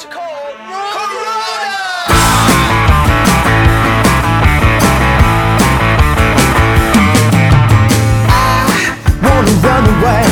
What's it called? Corona! run away,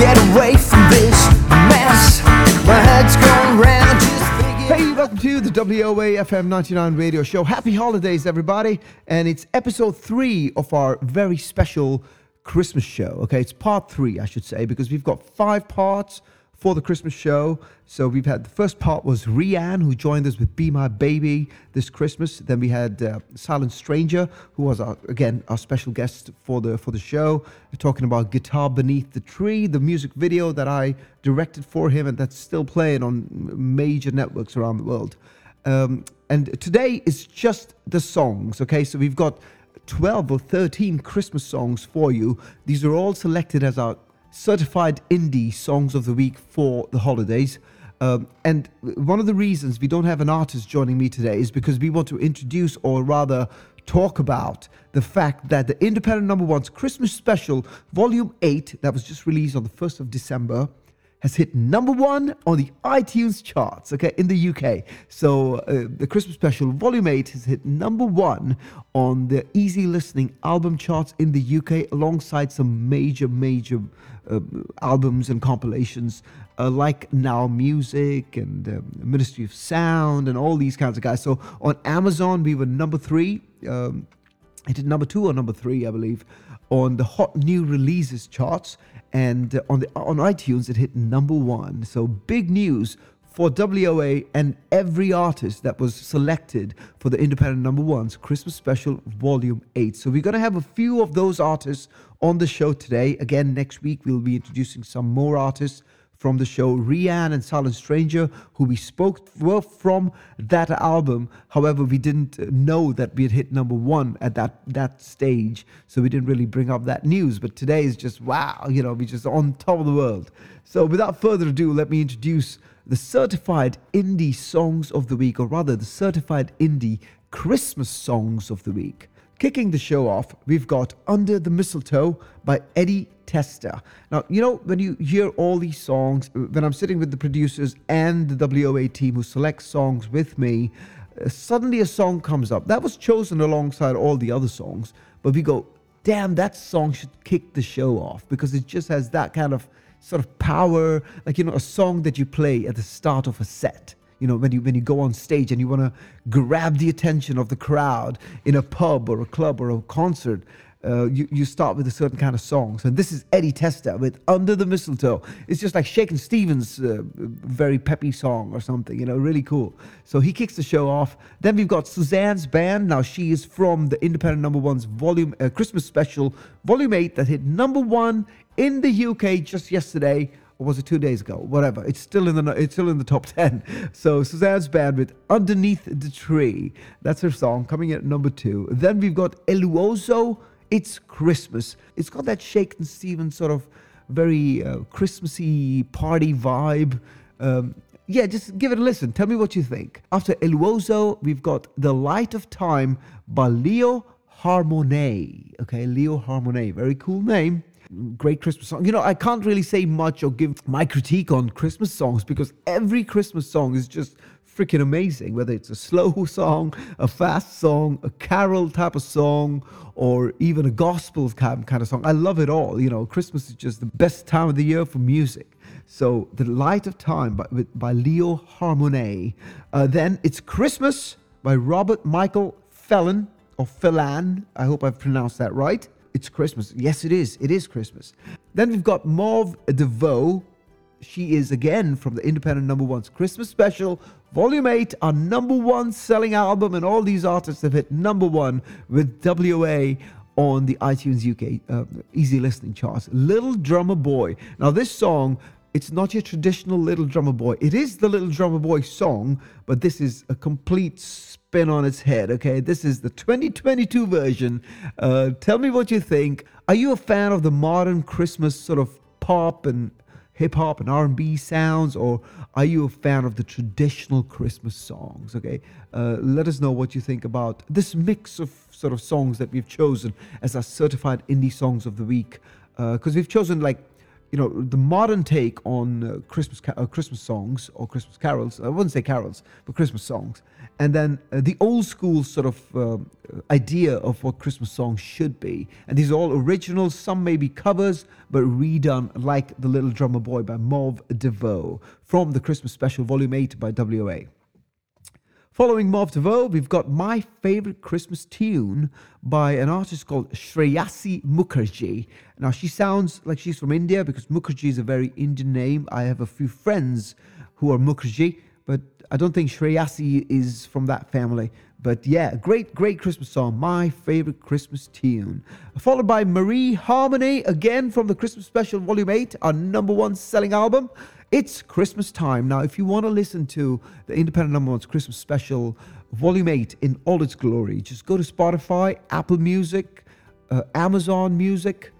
get away from this mess. My head's going round just. Hey, welcome to the WOA FM 99 radio show. Happy holidays, everybody. And it's episode three of our very special Christmas show. Okay, it's part three, I should say, because we've got five parts for the Christmas show. So we've had the first part was Rianne, who joined us with Be My Baby this Christmas. Then we had uh, Silent Stranger, who was our, again our special guest for the for the show, talking about Guitar Beneath the Tree, the music video that I directed for him and that's still playing on major networks around the world. Um, and today is just the songs, okay? So we've got 12 or 13 Christmas songs for you. These are all selected as our certified indie songs of the week for the holidays. Um, and one of the reasons we don't have an artist joining me today is because we want to introduce, or rather, talk about the fact that the Independent Number One's Christmas Special, Volume 8, that was just released on the 1st of December, has hit number one on the iTunes charts, okay, in the UK. So uh, the Christmas special, Volume 8, has hit number one on the easy listening album charts in the UK, alongside some major, major uh, albums and compilations uh, like Now Music and um, Ministry of Sound and all these kinds of guys. So on Amazon, we were number three. Um, it did number two or number three, I believe, on the hot new releases charts, and uh, on the on iTunes it hit number one. So big news for WOA and every artist that was selected for the independent number ones Christmas special volume 8. So we're going to have a few of those artists on the show today. Again, next week we'll be introducing some more artists from the show Rianne and Silent Stranger, who we spoke were from that album. However, we didn't know that we had hit number one at that that stage, so we didn't really bring up that news. But today is just wow, you know, we're just on top of the world. So without further ado, let me introduce the certified indie songs of the week, or rather, the certified indie Christmas songs of the week. Kicking the show off, we've got Under the Mistletoe by Eddie Tester. Now, you know, when you hear all these songs, when I'm sitting with the producers and the WOA team who select songs with me, uh, suddenly a song comes up. That was chosen alongside all the other songs, but we go, damn, that song should kick the show off because it just has that kind of sort of power, like, you know, a song that you play at the start of a set you know when you when you go on stage and you want to grab the attention of the crowd in a pub or a club or a concert uh, you, you start with a certain kind of song. So this is Eddie Testa with Under the Mistletoe. It's just like Shakin' Stevens' uh, very peppy song or something, you know, really cool. So he kicks the show off. Then we've got Suzanne's band. Now she is from the Independent Number One's volume uh, Christmas special, Volume 8, that hit number one in the UK just yesterday or was it two days ago? Whatever. It's still in the it's still in the top ten. So Suzanne's band with "Underneath the Tree." That's her song coming in at number two. Then we've got Eluoso. It's Christmas. It's got that Shakin' Stevens sort of very uh, Christmassy party vibe. Um, yeah, just give it a listen. Tell me what you think. After Eluoso, we've got The Light of Time by Leo Harmone. Okay, Leo Harmone. Very cool name great Christmas song. You know, I can't really say much or give my critique on Christmas songs because every Christmas song is just freaking amazing. Whether it's a slow song, a fast song, a carol type of song, or even a gospel kind of song. I love it all. You know, Christmas is just the best time of the year for music. So, The Light of Time by, by Leo Harmone. Uh, then it's Christmas by Robert Michael Felon or Phelan. I hope I've pronounced that right. It's Christmas. Yes, it is. It is Christmas. Then we've got Mauve DeVoe. She is again from the independent number one's Christmas special, volume 8, our number one selling album, and all these artists have hit number one with WA on the iTunes UK uh, easy listening charts. Little Drummer Boy. Now, this song it's not your traditional Little Drummer Boy. It is the Little Drummer Boy song, but this is a complete spin on its head. Okay, this is the 2022 version. Uh, tell me what you think. Are you a fan of the modern Christmas sort of pop and hip hop and R&B sounds, or are you a fan of the traditional Christmas songs? Okay, uh, let us know what you think about this mix of sort of songs that we've chosen as our certified indie songs of the week. Because uh, we've chosen like you know the modern take on uh, Christmas ca- uh, Christmas songs or Christmas carols. I wouldn't say carols, but Christmas songs. And then uh, the old school sort of um, idea of what Christmas songs should be. And these are all originals. Some may be covers, but redone like The Little Drummer Boy by Mauve DeVoe from the Christmas Special Volume 8 by WA. Following Mauve DeVoe, we've got my favorite Christmas tune by an artist called Shreyasi Mukherjee. Now, she sounds like she's from India because Mukherjee is a very Indian name. I have a few friends who are Mukherjee, but I don't think Shreyasi is from that family. But yeah, great, great Christmas song. My favorite Christmas tune. Followed by Marie Harmony, again from the Christmas Special Volume 8, our number one selling album. It's Christmas time. Now, if you want to listen to the Independent Number One's Christmas Special Volume 8 in all its glory, just go to Spotify, Apple Music, uh, Amazon Music,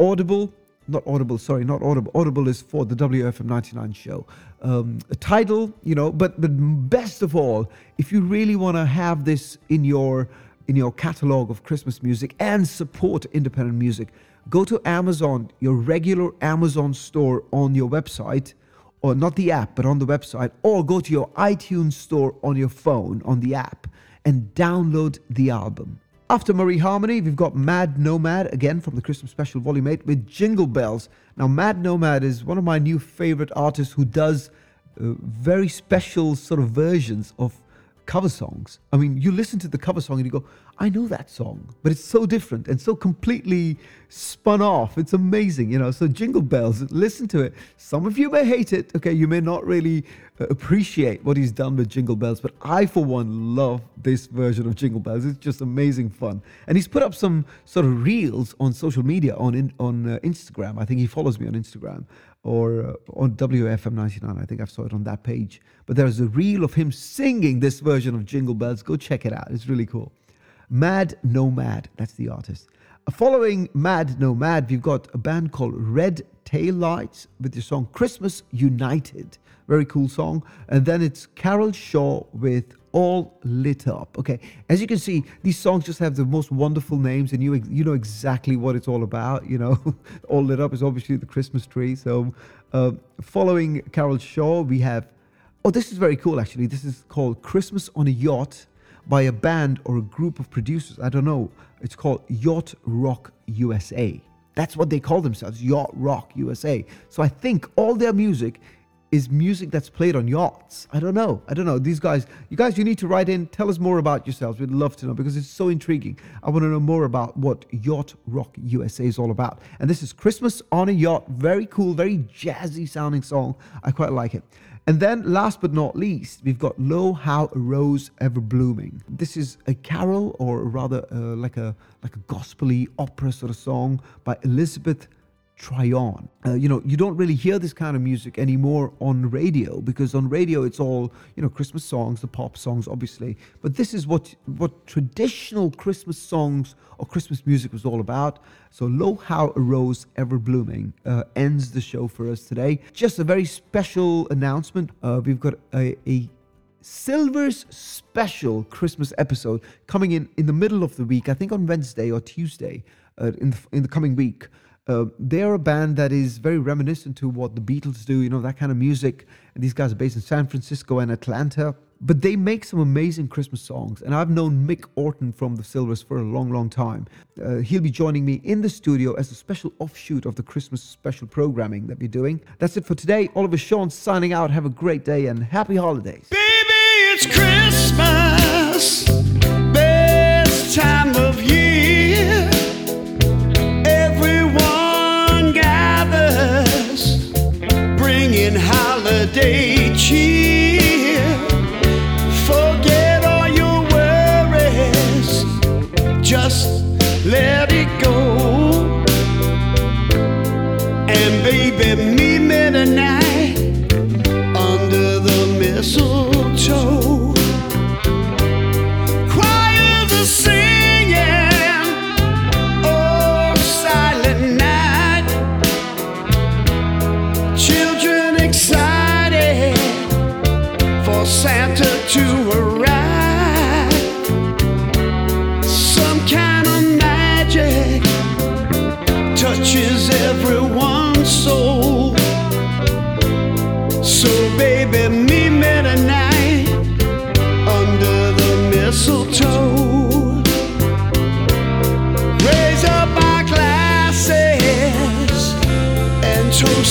Audible, not Audible, sorry, not Audible. Audible is for the WFM 99 show. Um, title, you know, but but best of all, if you really want to have this in your in your catalog of Christmas music and support independent music, go to Amazon, your regular Amazon store on your website, or not the app, but on the website, or go to your iTunes store on your phone on the app and download the album. After Marie Harmony, we've got Mad Nomad again from the Christmas Special Volume 8 with Jingle Bells. Now, Mad Nomad is one of my new favorite artists who does uh, very special sort of versions of cover songs. I mean, you listen to the cover song and you go, I know that song, but it's so different and so completely spun off. It's amazing, you know. So, Jingle Bells, listen to it. Some of you may hate it, okay? You may not really uh, appreciate what he's done with Jingle Bells, but I, for one, love this version of Jingle Bells. It's just amazing fun. And he's put up some sort of reels on social media, on, in, on uh, Instagram. I think he follows me on Instagram or uh, on WFM99. I think I saw it on that page. But there's a reel of him singing this version of Jingle Bells. Go check it out. It's really cool. Mad Nomad, that's the artist. Following Mad Nomad, we've got a band called Red Tail Lights with the song Christmas United. Very cool song. And then it's Carol Shaw with All Lit Up. Okay, as you can see, these songs just have the most wonderful names, and you you know exactly what it's all about. You know, All Lit Up is obviously the Christmas tree. So, uh, following Carol Shaw, we have Oh, this is very cool actually. This is called Christmas on a Yacht by a band or a group of producers. I don't know. It's called Yacht Rock USA. That's what they call themselves, Yacht Rock USA. So I think all their music is music that's played on yachts. I don't know. I don't know. These guys, you guys, you need to write in. Tell us more about yourselves. We'd love to know because it's so intriguing. I want to know more about what Yacht Rock USA is all about. And this is Christmas on a Yacht. Very cool, very jazzy sounding song. I quite like it. And then, last but not least, we've got "Lo How a Rose Ever Blooming." This is a carol, or rather, uh, like a like a gospely opera sort of song by Elizabeth Tryon. Uh, you know, you don't really hear this kind of music anymore on radio because on radio it's all you know Christmas songs, the pop songs, obviously. But this is what what traditional Christmas songs or Christmas music was all about. So, "Lo How a Rose Ever Blooming" uh, ends the show for us today. Just a very special announcement. Uh, we've got a, a Silver's special Christmas episode coming in in the middle of the week. I think on Wednesday or Tuesday uh, in the, in the coming week. Uh, they're a band that is very reminiscent to what the Beatles do, you know, that kind of music. And these guys are based in San Francisco and Atlanta. But they make some amazing Christmas songs. And I've known Mick Orton from the Silvers for a long, long time. Uh, he'll be joining me in the studio as a special offshoot of the Christmas special programming that we're doing. That's it for today. Oliver Sean signing out. Have a great day and happy holidays. Baby, it's Christmas, best time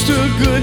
a good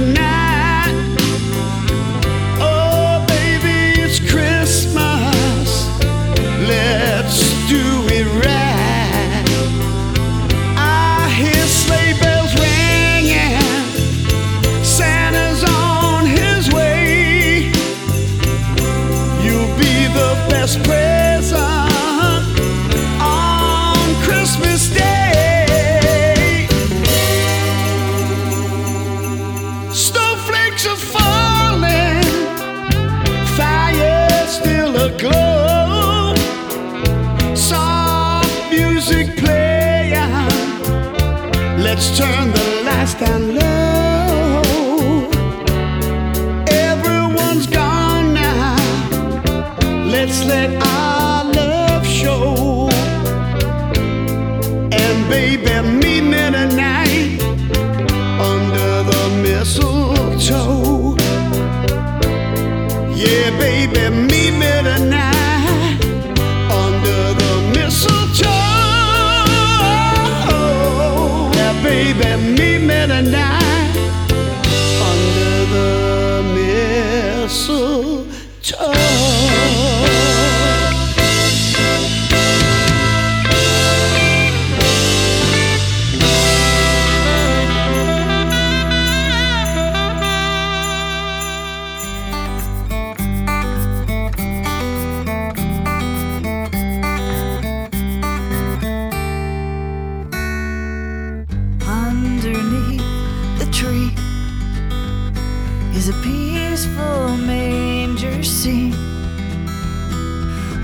scene.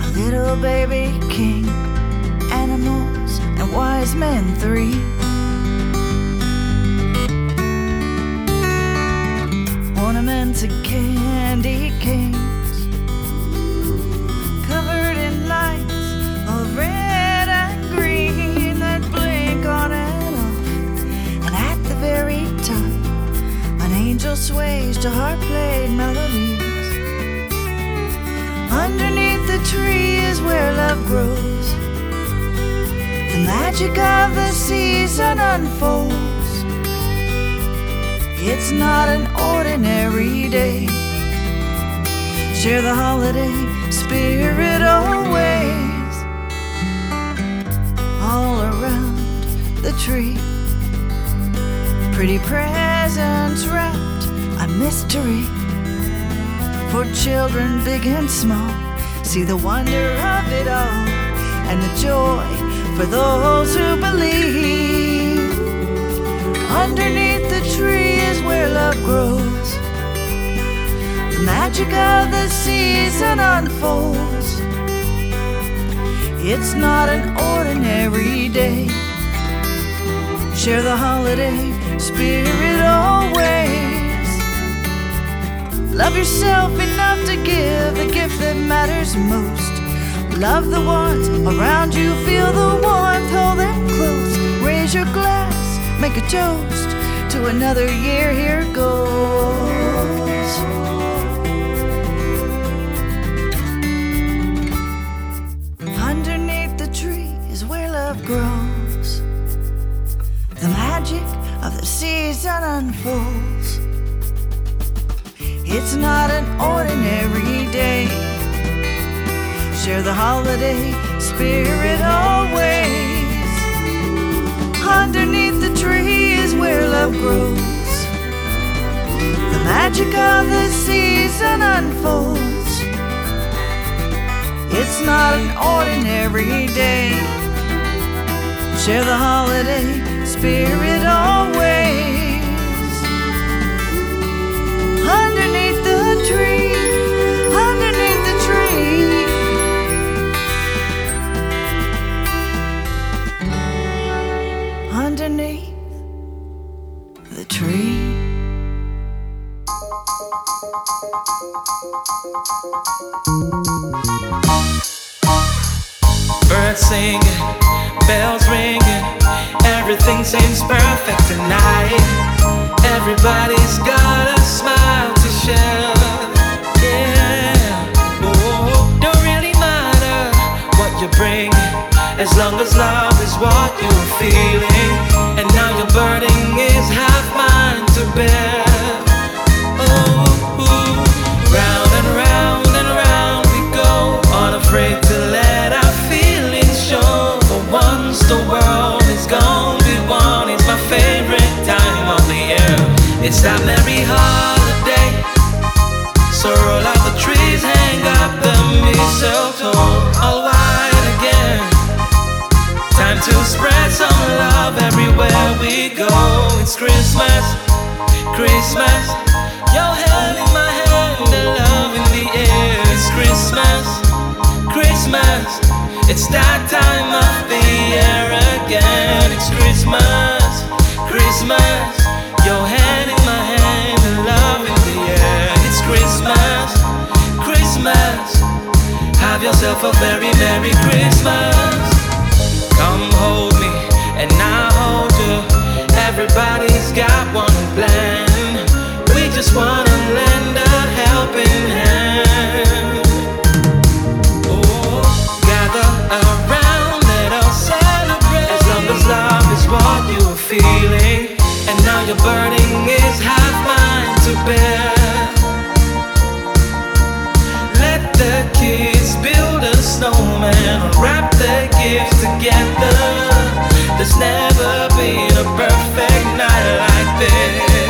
A little baby king, animals, and wise men three. Ornaments and candy canes covered in lights of red and green that blink on and off. And at the very top, an angel sways to heart played the tree is where love grows. The magic of the season unfolds. It's not an ordinary day. Share the holiday spirit always. All around the tree. Pretty presents wrapped, a mystery. For children big and small, see the wonder of it all and the joy for those who believe. Underneath the tree is where love grows. The magic of the season unfolds. It's not an ordinary day. Share the holiday spirit always. Love yourself enough to give the gift that matters most. Love the ones around you, feel the warmth, hold them close. Raise your glass, make a toast to another year. Here goes. Underneath the tree is where love grows. The magic of the season unfolds. It's not an ordinary day. Share the holiday spirit always. Underneath the tree is where love grows. The magic of the season unfolds. It's not an ordinary day. Share the holiday spirit always. Birds singing, bells ringing, Everything seems perfect tonight. Everybody's got a smile to share. Yeah, oh, don't really matter what you bring, as long as love is what you're feeling, and now you're burning. Christmas. Your hand in my hand, and love in the air. It's Christmas, Christmas. It's that time of the year again. It's Christmas, Christmas. Your hand in my hand, and love in the air. It's Christmas, Christmas. Have yourself a very Merry Christmas. Come hold me and I hold you. Everybody's got one plan. Just wanna lend a helping hand. Oh, gather around, let us celebrate. As love is what you are feeling, and now your burning is half mine to bear. Let the kids build a snowman, wrap the gifts together. There's never been a perfect night like this.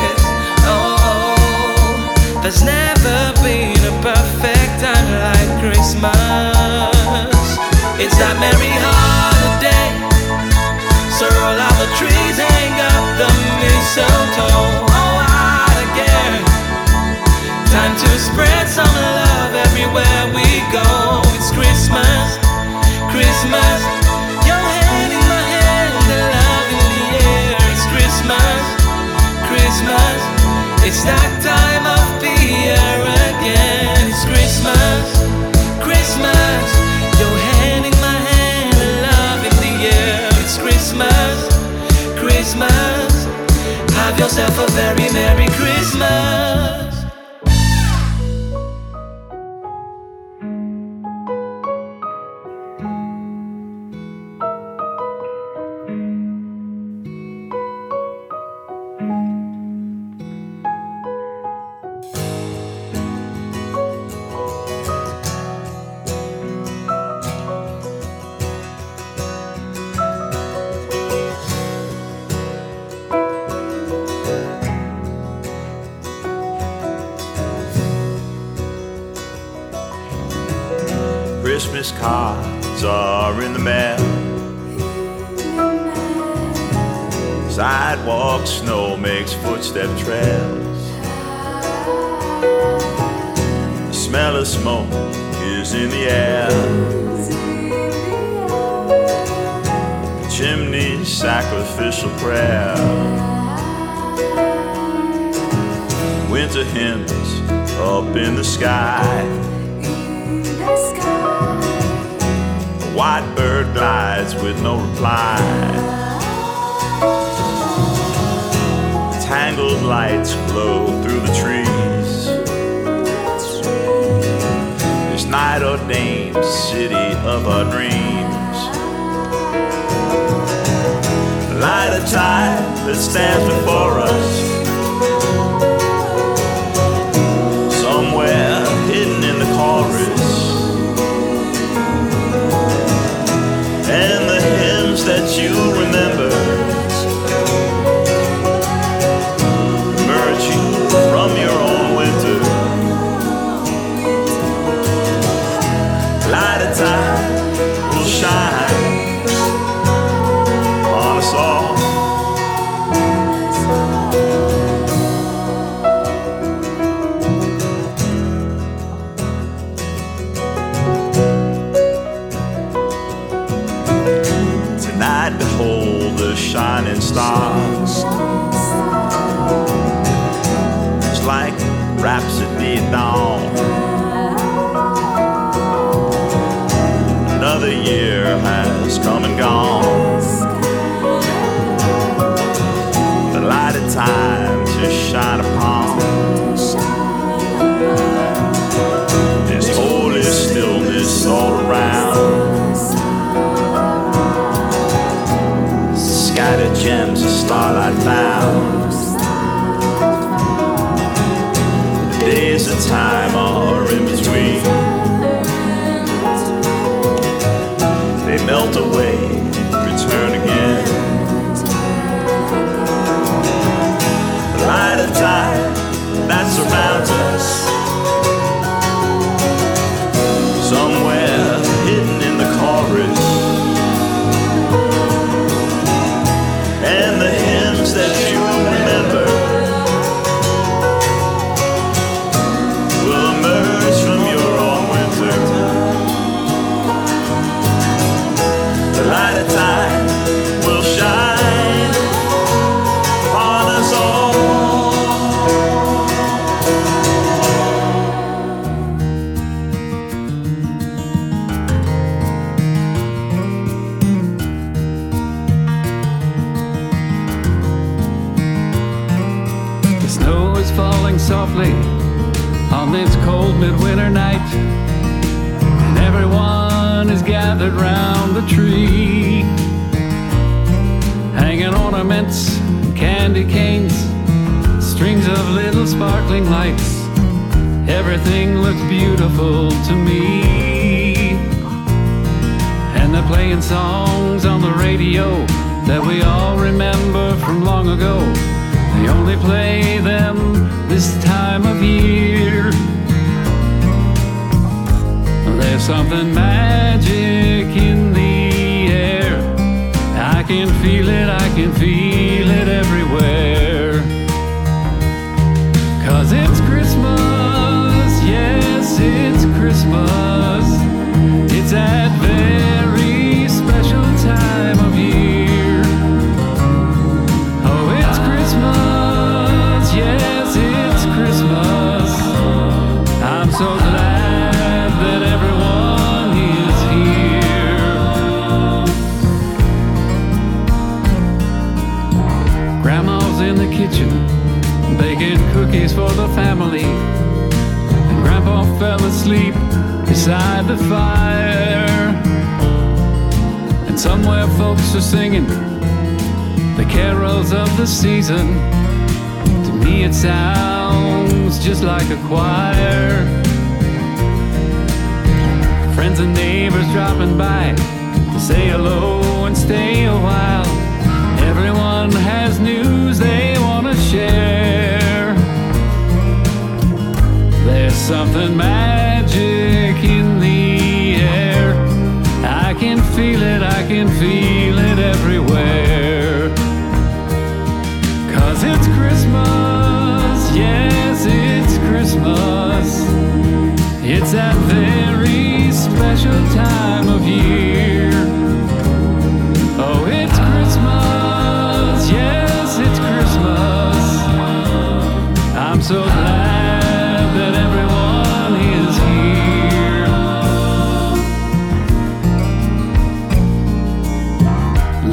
There's never been a perfect time like Christmas. It's that merry holiday. Yourself a very Merry footstep trails. The smell of smoke is in the air. The chimney's sacrificial prayer. Winter hymns up in the sky. A white bird glides with no reply. Tangled lights glow through the trees. This night ordained city of our dreams. Light a tide that stands before us. Of time are in sparkling lights. Everything looks beautiful to me. And they're playing songs on the radio that we all remember from long ago. They only play them this time of year. There's something magic in the air. I can feel it, I can feel it just like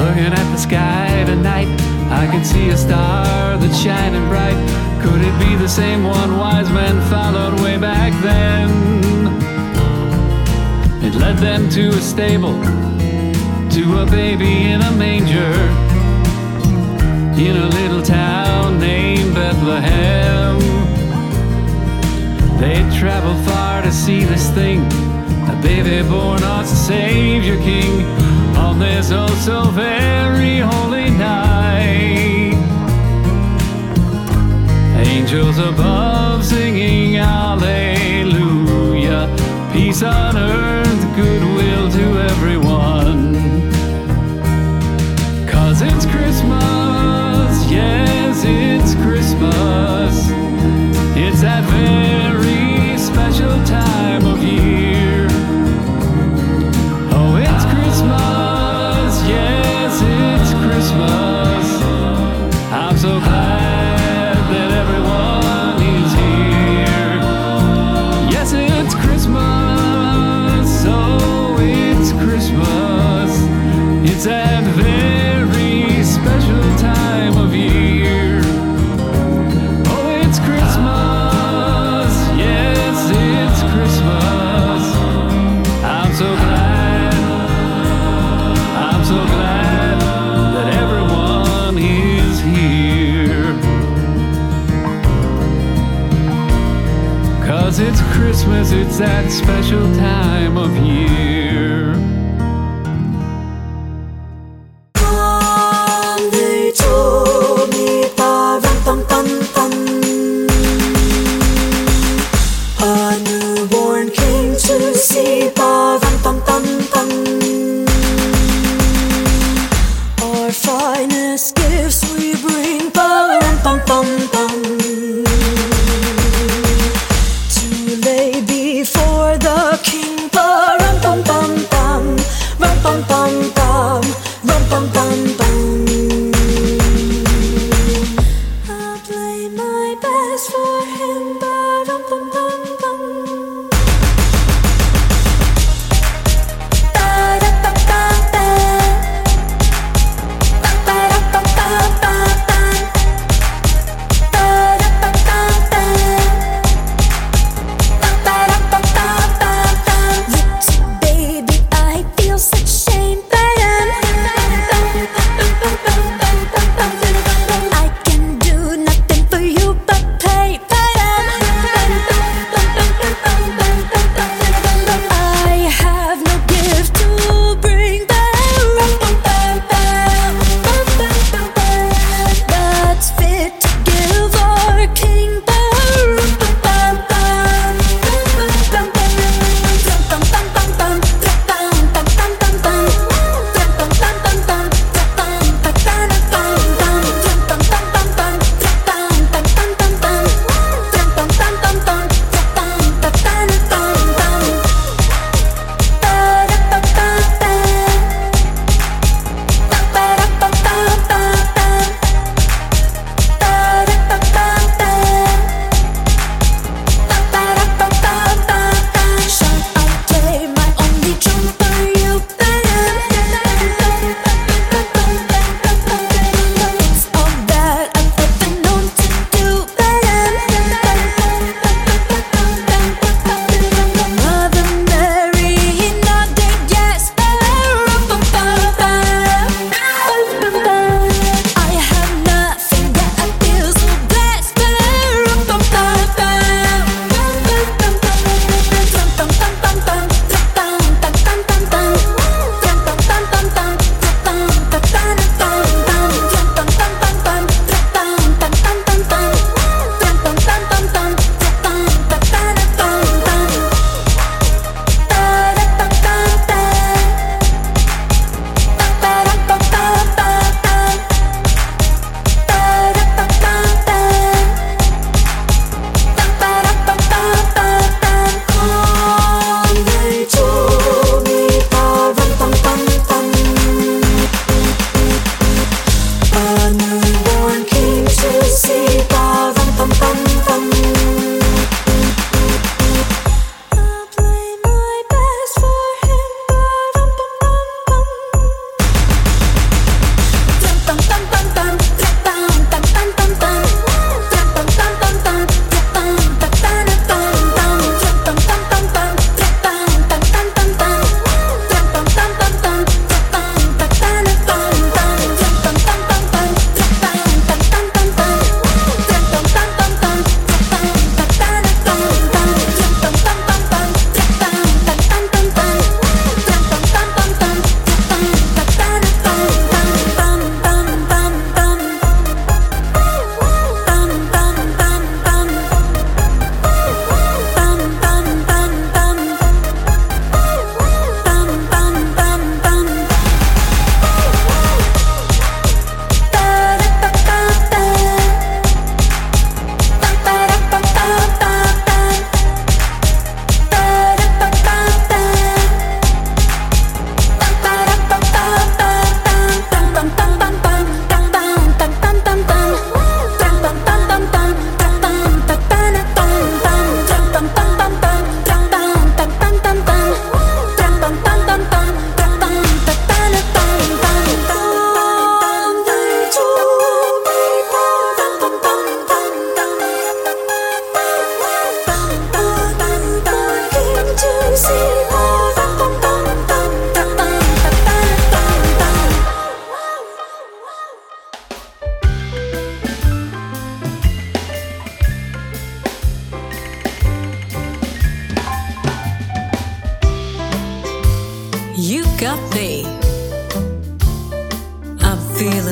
Looking at the sky tonight, I can see a star that's shining bright. Could it be the same one wise men followed way back then? It led them to a stable, to a baby in a manger, in a little town named Bethlehem. They traveled far to see this thing, a baby born as a Savior King, this oh so very holy night. Angels above singing Hallelujah, peace on earth, goodwill that special time of year.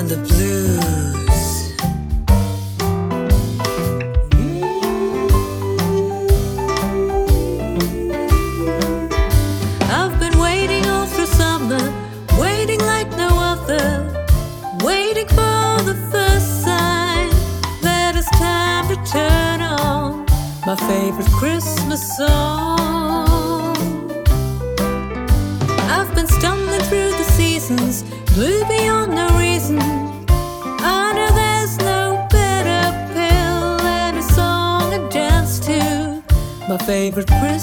the blues. Mm. I've been waiting all through summer, waiting like no other, waiting for the first sign that it's time to turn on my favorite Christmas song. favorite person.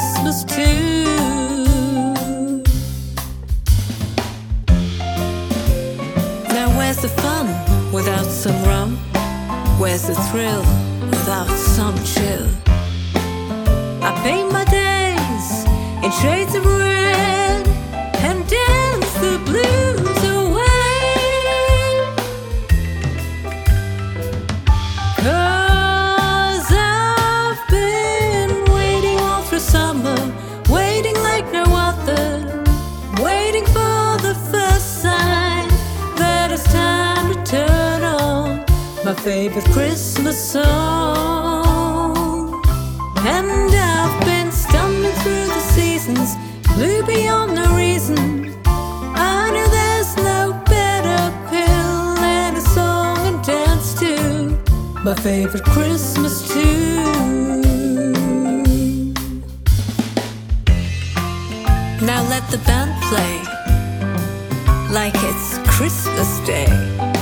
Now let the band play like it's Christmas Day.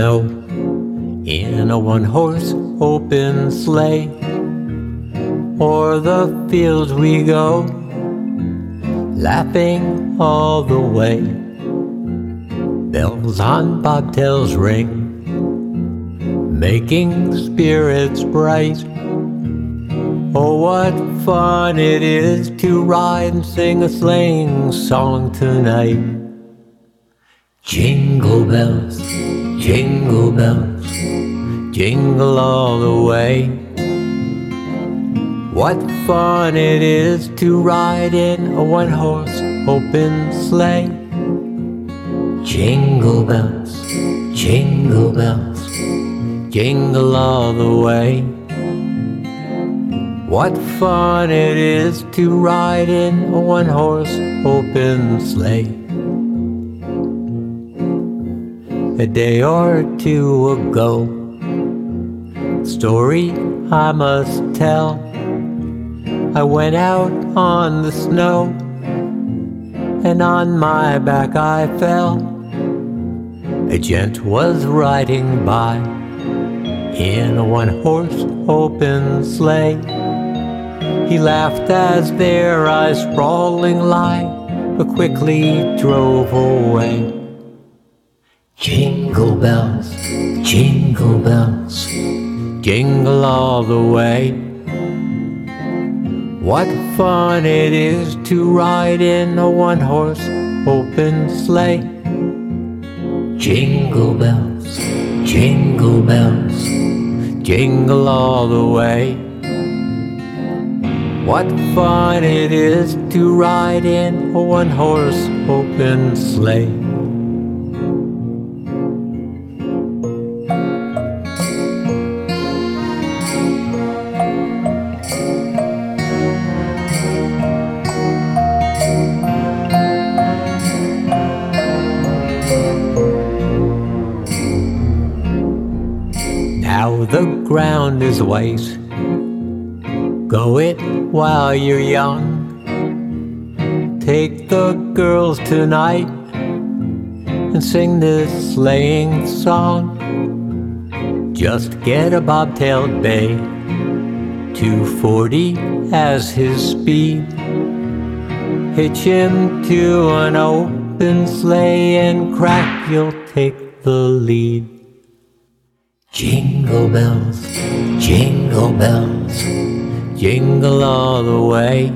Snow in a one horse open sleigh. O'er the fields we go, laughing all the way. Bells on bobtails ring, making spirits bright. Oh, what fun it is to ride and sing a sleighing song tonight. Jingle bells, jingle bells, jingle all the way. What fun it is to ride in a one horse open sleigh. Jingle bells, jingle bells, jingle all the way. What fun it is to ride in a one horse open sleigh. A day or two ago, story I must tell. I went out on the snow, and on my back I fell. A gent was riding by in a one horse open sleigh. He laughed as their eyes sprawling lie, but quickly drove away. Jingle bells, jingle bells, jingle all the way. What fun it is to ride in a one horse open sleigh. Jingle bells, jingle bells, jingle all the way. What fun it is to ride in a one horse open sleigh. The ground is white. Go it while you're young. Take the girls tonight and sing this sleighing song. Just get a bobtailed bay, 240 as his speed. Hitch him to an open sleigh and crack, you'll take the lead. Jingle bells, jingle bells, jingle all the way.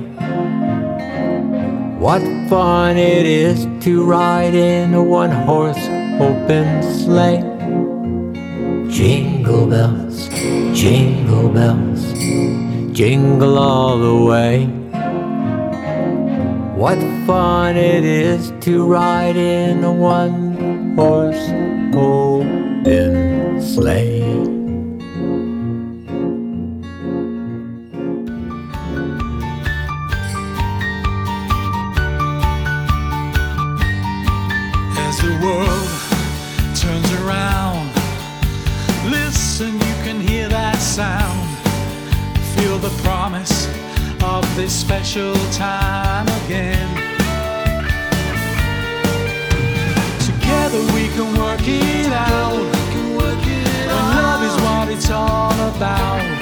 What fun it is to ride in a one horse open sleigh. Jingle bells, jingle bells, jingle all the way. What fun it is to ride in a one horse open sleigh. as the world turns around. Listen, you can hear that sound. Feel the promise of this special time again. Together we can work it about.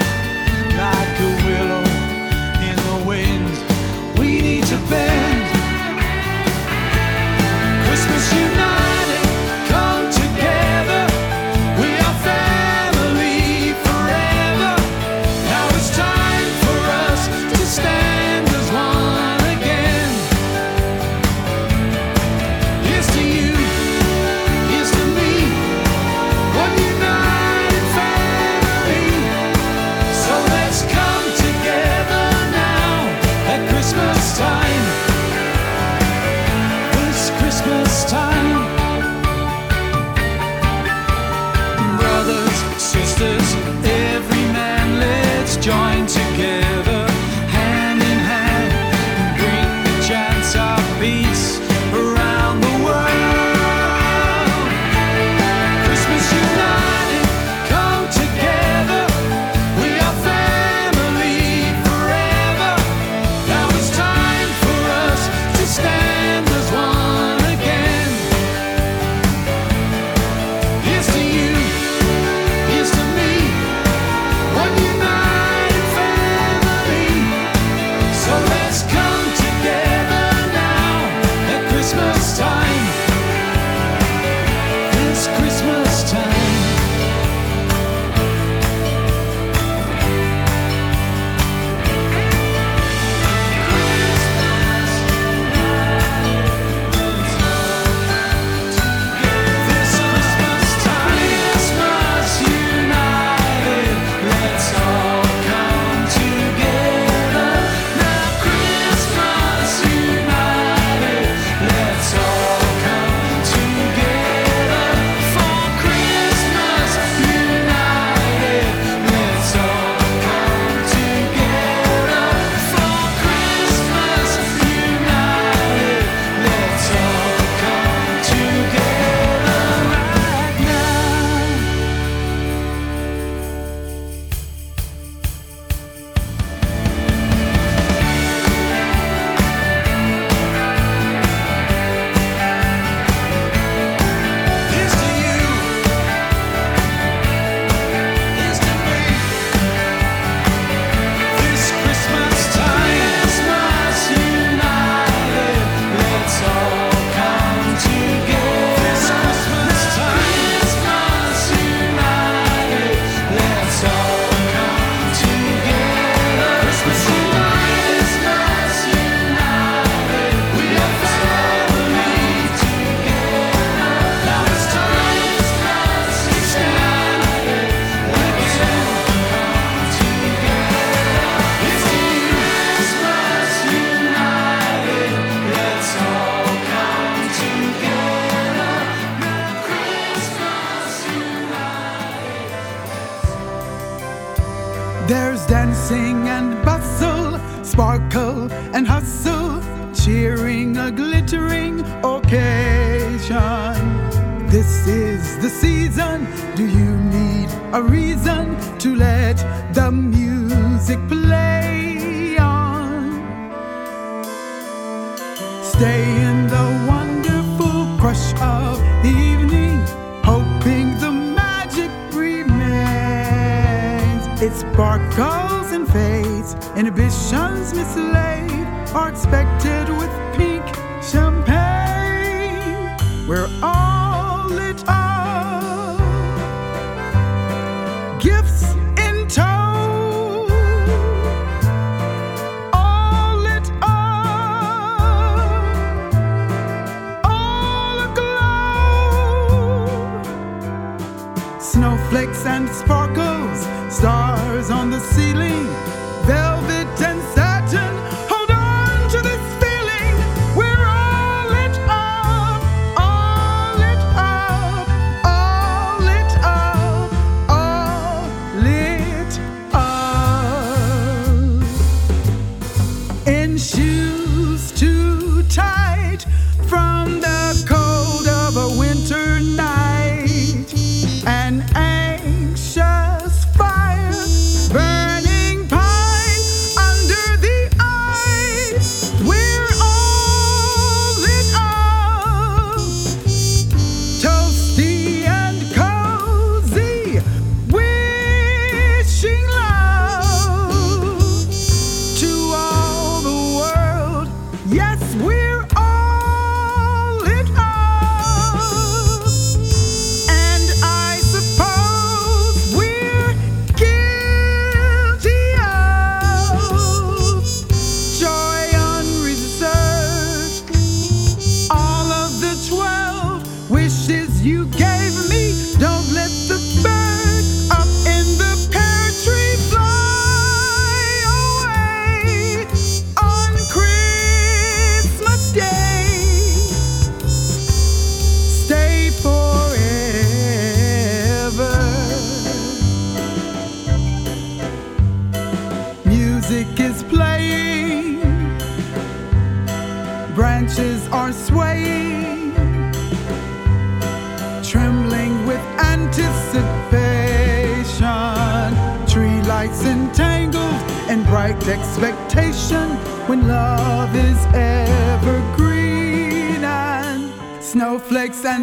This is the season. Do you need a reason to let the music play on? Stay in the wonderful crush of evening, hoping the magic remains. It sparkles and fades, inhibitions mislaid are expected with pink champagne. We're all here.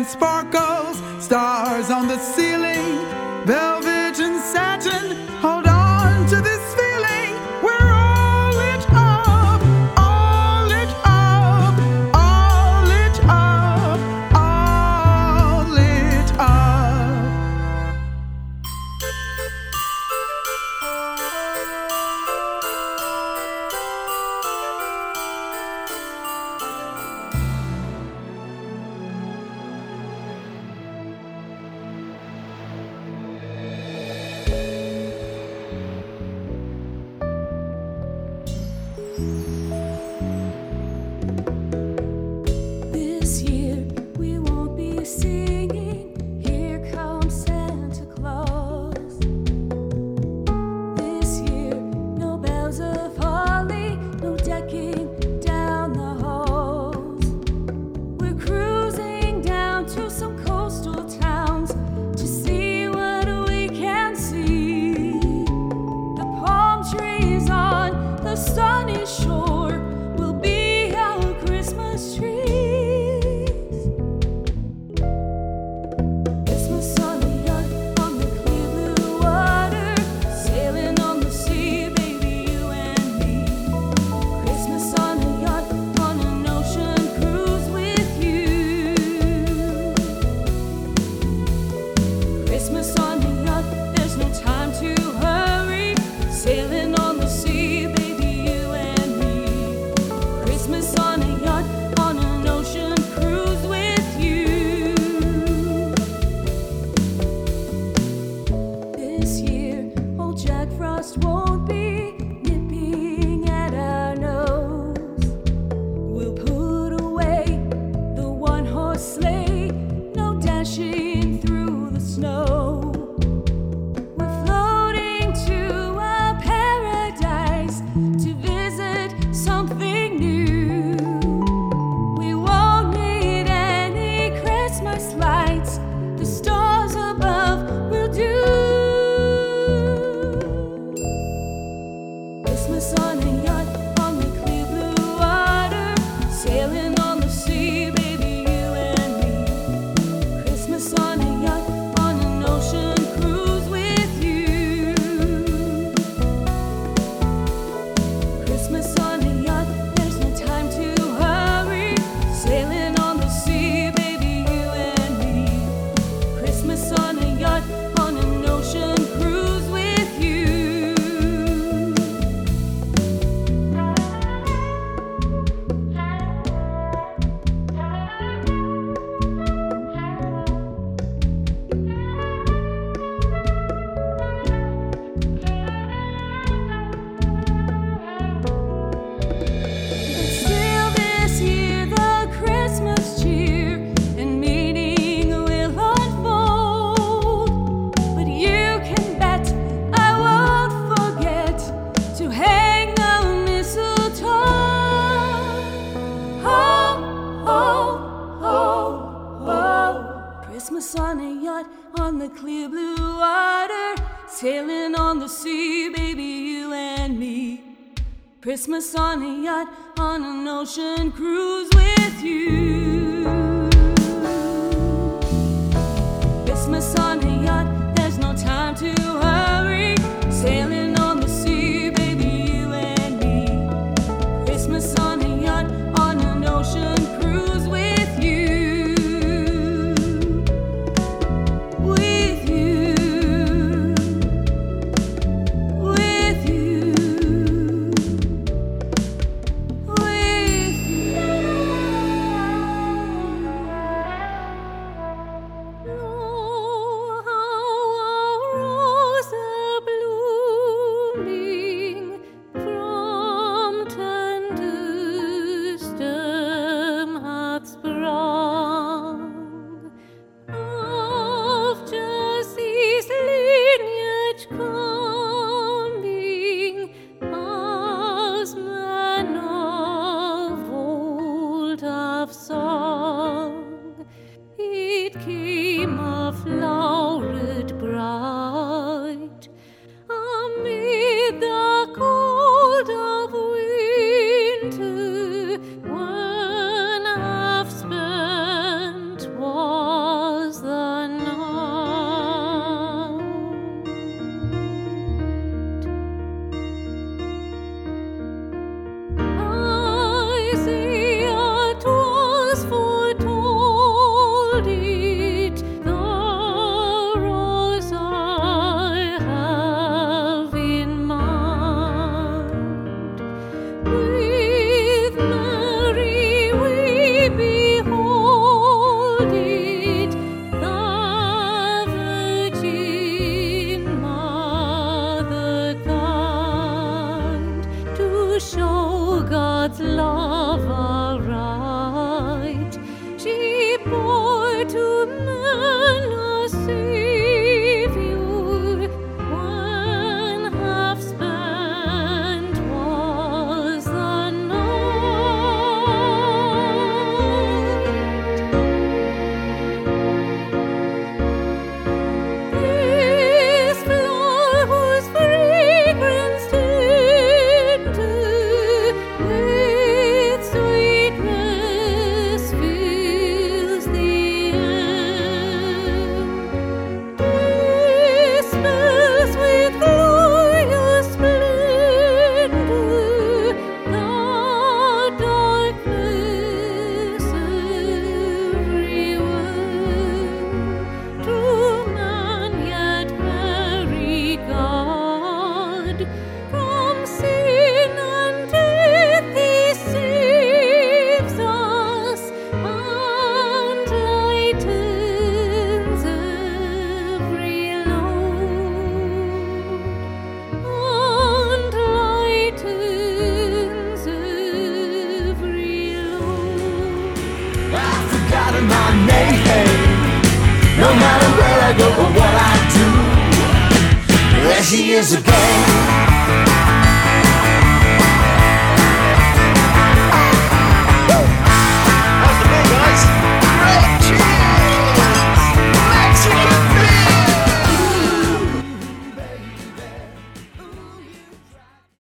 sparkles, stars on the ceiling.